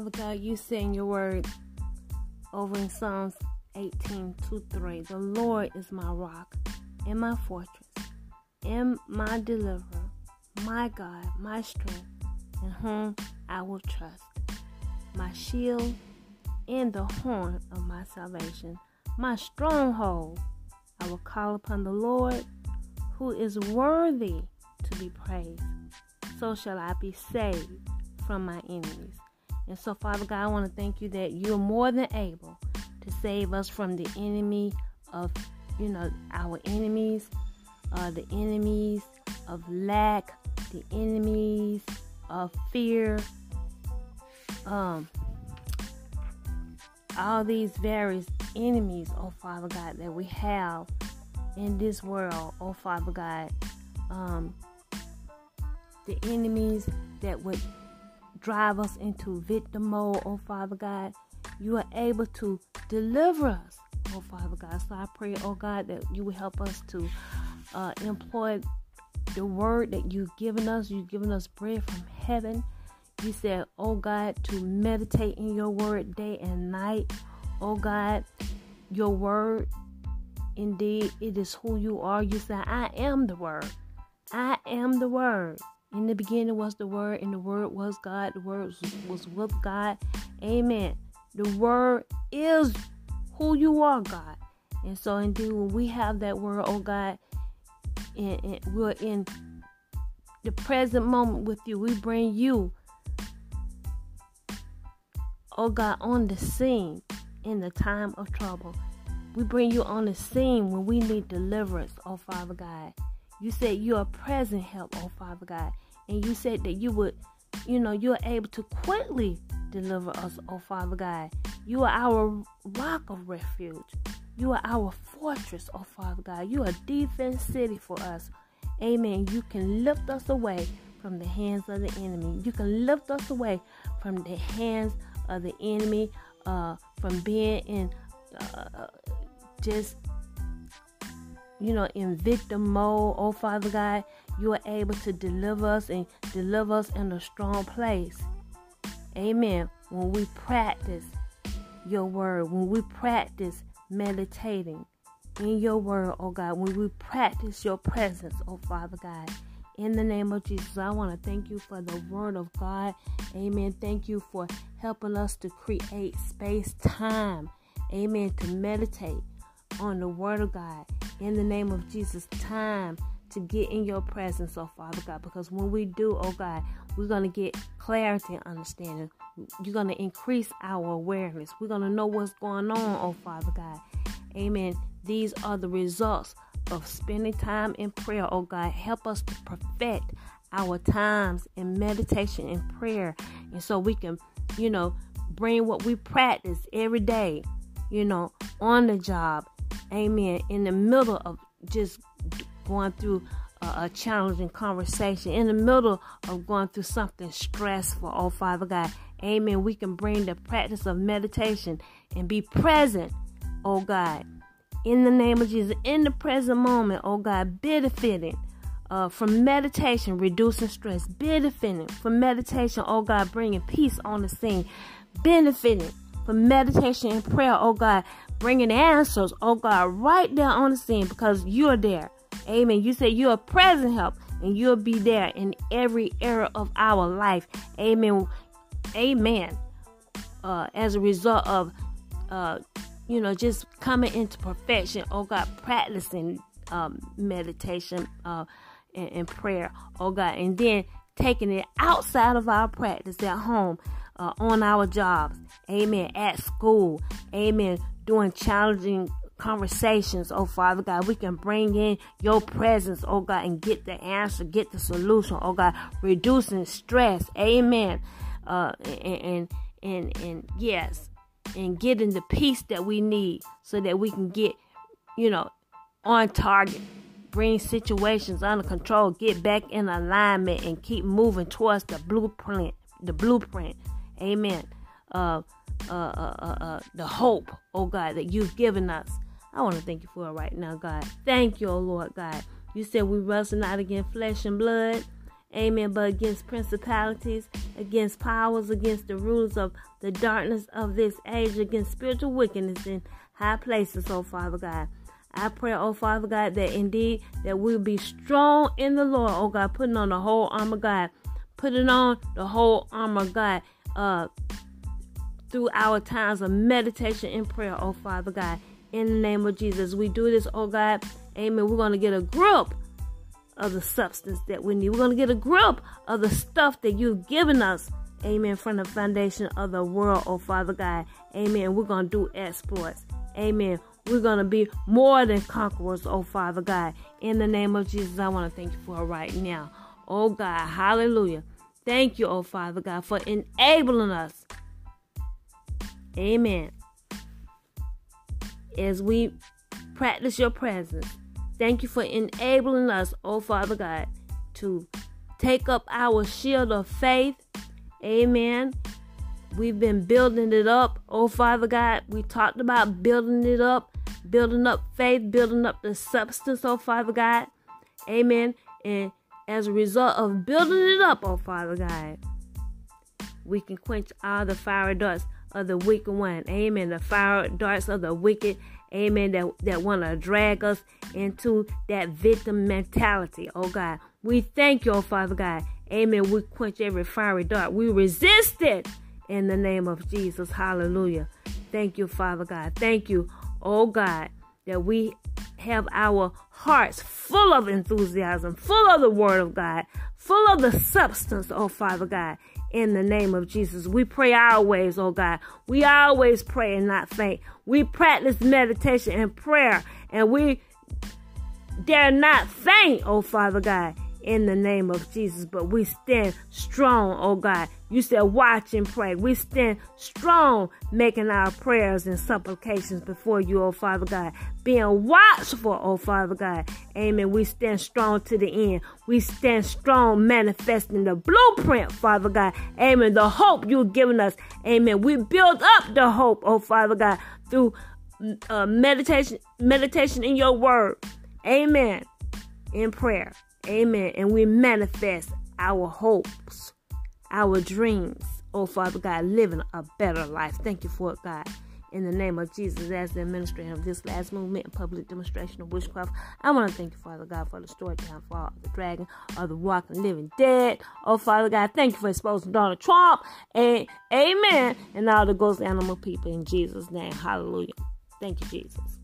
Father God, you say in your word over in Psalms 18 2 3, the Lord is my rock and my fortress, and my deliverer, my God, my strength, in whom I will trust, my shield and the horn of my salvation, my stronghold. I will call upon the Lord, who is worthy to be praised. So shall I be saved from my enemies. And so, Father God, I want to thank you that you're more than able to save us from the enemy of, you know, our enemies, uh, the enemies of lack, the enemies of fear, um, all these various enemies, oh Father God, that we have in this world, oh Father God, um, the enemies that would drive us into victim mode, oh Father God, you are able to deliver us, oh Father God. So I pray, oh God, that you will help us to uh, employ the word that you've given us. You've given us bread from heaven. You said, oh God, to meditate in your word day and night. Oh God, your word, indeed, it is who you are. You said, I am the word. I am the word. In the beginning was the Word, and the Word was God. The Word was with God. Amen. The Word is who you are, God. And so, indeed, when we have that Word, oh God, and, and we're in the present moment with you, we bring you, oh God, on the scene in the time of trouble. We bring you on the scene when we need deliverance, oh Father God. You said you're a present help, oh Father God. And you said that you would, you know, you're able to quickly deliver us, oh Father God. You are our rock of refuge. You are our fortress, oh Father God. You are a defense city for us. Amen. You can lift us away from the hands of the enemy. You can lift us away from the hands of the enemy, uh, from being in uh, just you know, in victim mode, oh Father God, you are able to deliver us and deliver us in a strong place. Amen. When we practice your word, when we practice meditating in your word, oh God, when we practice your presence, oh Father God, in the name of Jesus, I want to thank you for the word of God. Amen. Thank you for helping us to create space, time. Amen. To meditate on the word of God in the name of Jesus time to get in your presence, oh Father God, because when we do, oh God, we're going to get clarity and understanding. You're going to increase our awareness. We're going to know what's going on, oh Father God. Amen. These are the results of spending time in prayer, oh God. Help us to perfect our times in meditation and prayer. And so we can, you know, bring what we practice every day, you know, on the job, amen, in the middle of just going through a, challenging conversation, in the middle of going through something stressful, oh Father God, amen, we can bring the practice of meditation and be present, oh God, in the name of Jesus, in the present moment, oh God, benefiting. Uh, from meditation, reducing stress, benefiting from meditation, oh God, bringing peace on the scene, benefiting from meditation and prayer, oh God, bringing answers, oh God, right there on the scene because you're there. Amen. You say you're a present help and you'll be there in every era of our life. Amen. Amen. Uh, as a result of, uh, you know, just coming into perfection, oh God, practicing um, meditation uh, and, and prayer, oh God, and then taking it outside of our practice at home, uh, on our jobs, amen, at school, amen, doing challenging conversations, oh Father God. We can bring in your presence, oh God, and get the answer, get the solution, oh God, reducing stress, amen. Uh, and, and, and, and yes, and getting the peace that we need so that we can get, you know, on target bring situations under control, get back in alignment, and keep moving towards the blueprint. The blueprint. Amen. Uh, uh, uh, uh, uh, the hope, oh God, that you've given us. I want to thank you for it right now, God. Thank you, oh Lord God. You said we wrestle not against flesh and blood. Amen. But against principalities, against powers, against the rulers of the darkness of this age, against spiritual wickedness in high places, oh Father God. I pray, oh Father God, that indeed that we'll be strong in the Lord, oh God, putting on the whole armor God, putting on the whole armor God, uh, through our times of meditation and prayer, oh Father God. In the name of Jesus, we do this, oh God. Amen. We're going to get a grip of the substance that we need. We're going to get a grip of the stuff that you've given us. Amen. From the foundation of the world, oh Father God. Amen. We're going to do exploits. Amen. We're going to be more than conquerors, oh Father God. In the name of Jesus, I want to thank you for right now. Oh God, hallelujah. Thank you, oh Father God, for enabling us. Amen. As we practice your presence, thank you for enabling us, oh Father God, to take up our shield of faith. Amen. We've been building it up, oh Father God. We talked about building it up, building up faith, building up the substance, oh Father God. Amen. And as a result of building it up, oh Father God, we can quench all the fiery darts of the wicked one. Amen. The fire darts of the wicked. Amen. That, that want to drag us into that victim mentality. Oh God. We thank you, oh Father God. Amen. We quench every fiery dart. We resist it in the name of Jesus. Hallelujah. Thank you, Father God. Thank you, oh God, that we have our hearts full of enthusiasm, full of the Word of God, full of the substance, oh Father God. In the name of Jesus, we pray always, oh God. We always pray and not faint. We practice meditation and prayer, and we dare not faint, oh Father God in the name of Jesus. But we stand strong, oh God. You said, watch and pray. We stand strong, making our prayers and supplications before you, oh Father God. Being watchful, oh Father God. Amen. We stand strong to the end. We stand strong, manifesting the blueprint, Father God. Amen. The hope you've given us. Amen. We build up the hope, oh Father God, through uh, meditation, meditation in your word. Amen. In prayer. Amen. And we manifest our hopes, our dreams. Oh, Father God, living a better life. Thank you for it, God. In the name of Jesus, as the administrator of this last movement and public demonstration of witchcraft, I want to thank you, Father God, for the story downfall of the dragon of the walking living dead. Oh, Father God, thank you for exposing Donald Trump. And amen. And all the ghost animal people in Jesus' name. Hallelujah. Thank you, Jesus.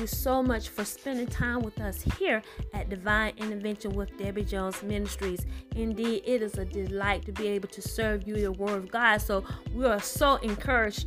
You so much for spending time with us here at Divine Intervention with Debbie Jones Ministries. Indeed, it is a delight to be able to serve you the Word of God. So we are so encouraged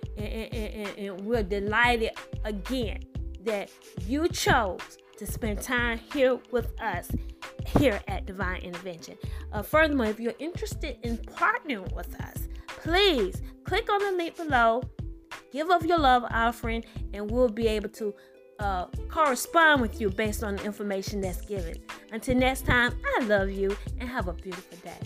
and, and, and, we're delighted again that you chose to spend time here with us here at Divine Intervention. Uh, furthermore, if you're interested in partnering with us, please click on the link below, give up your love offering, and we'll be able to uh, correspond with you based on the information that's given. Until next time, I love you and have a beautiful day.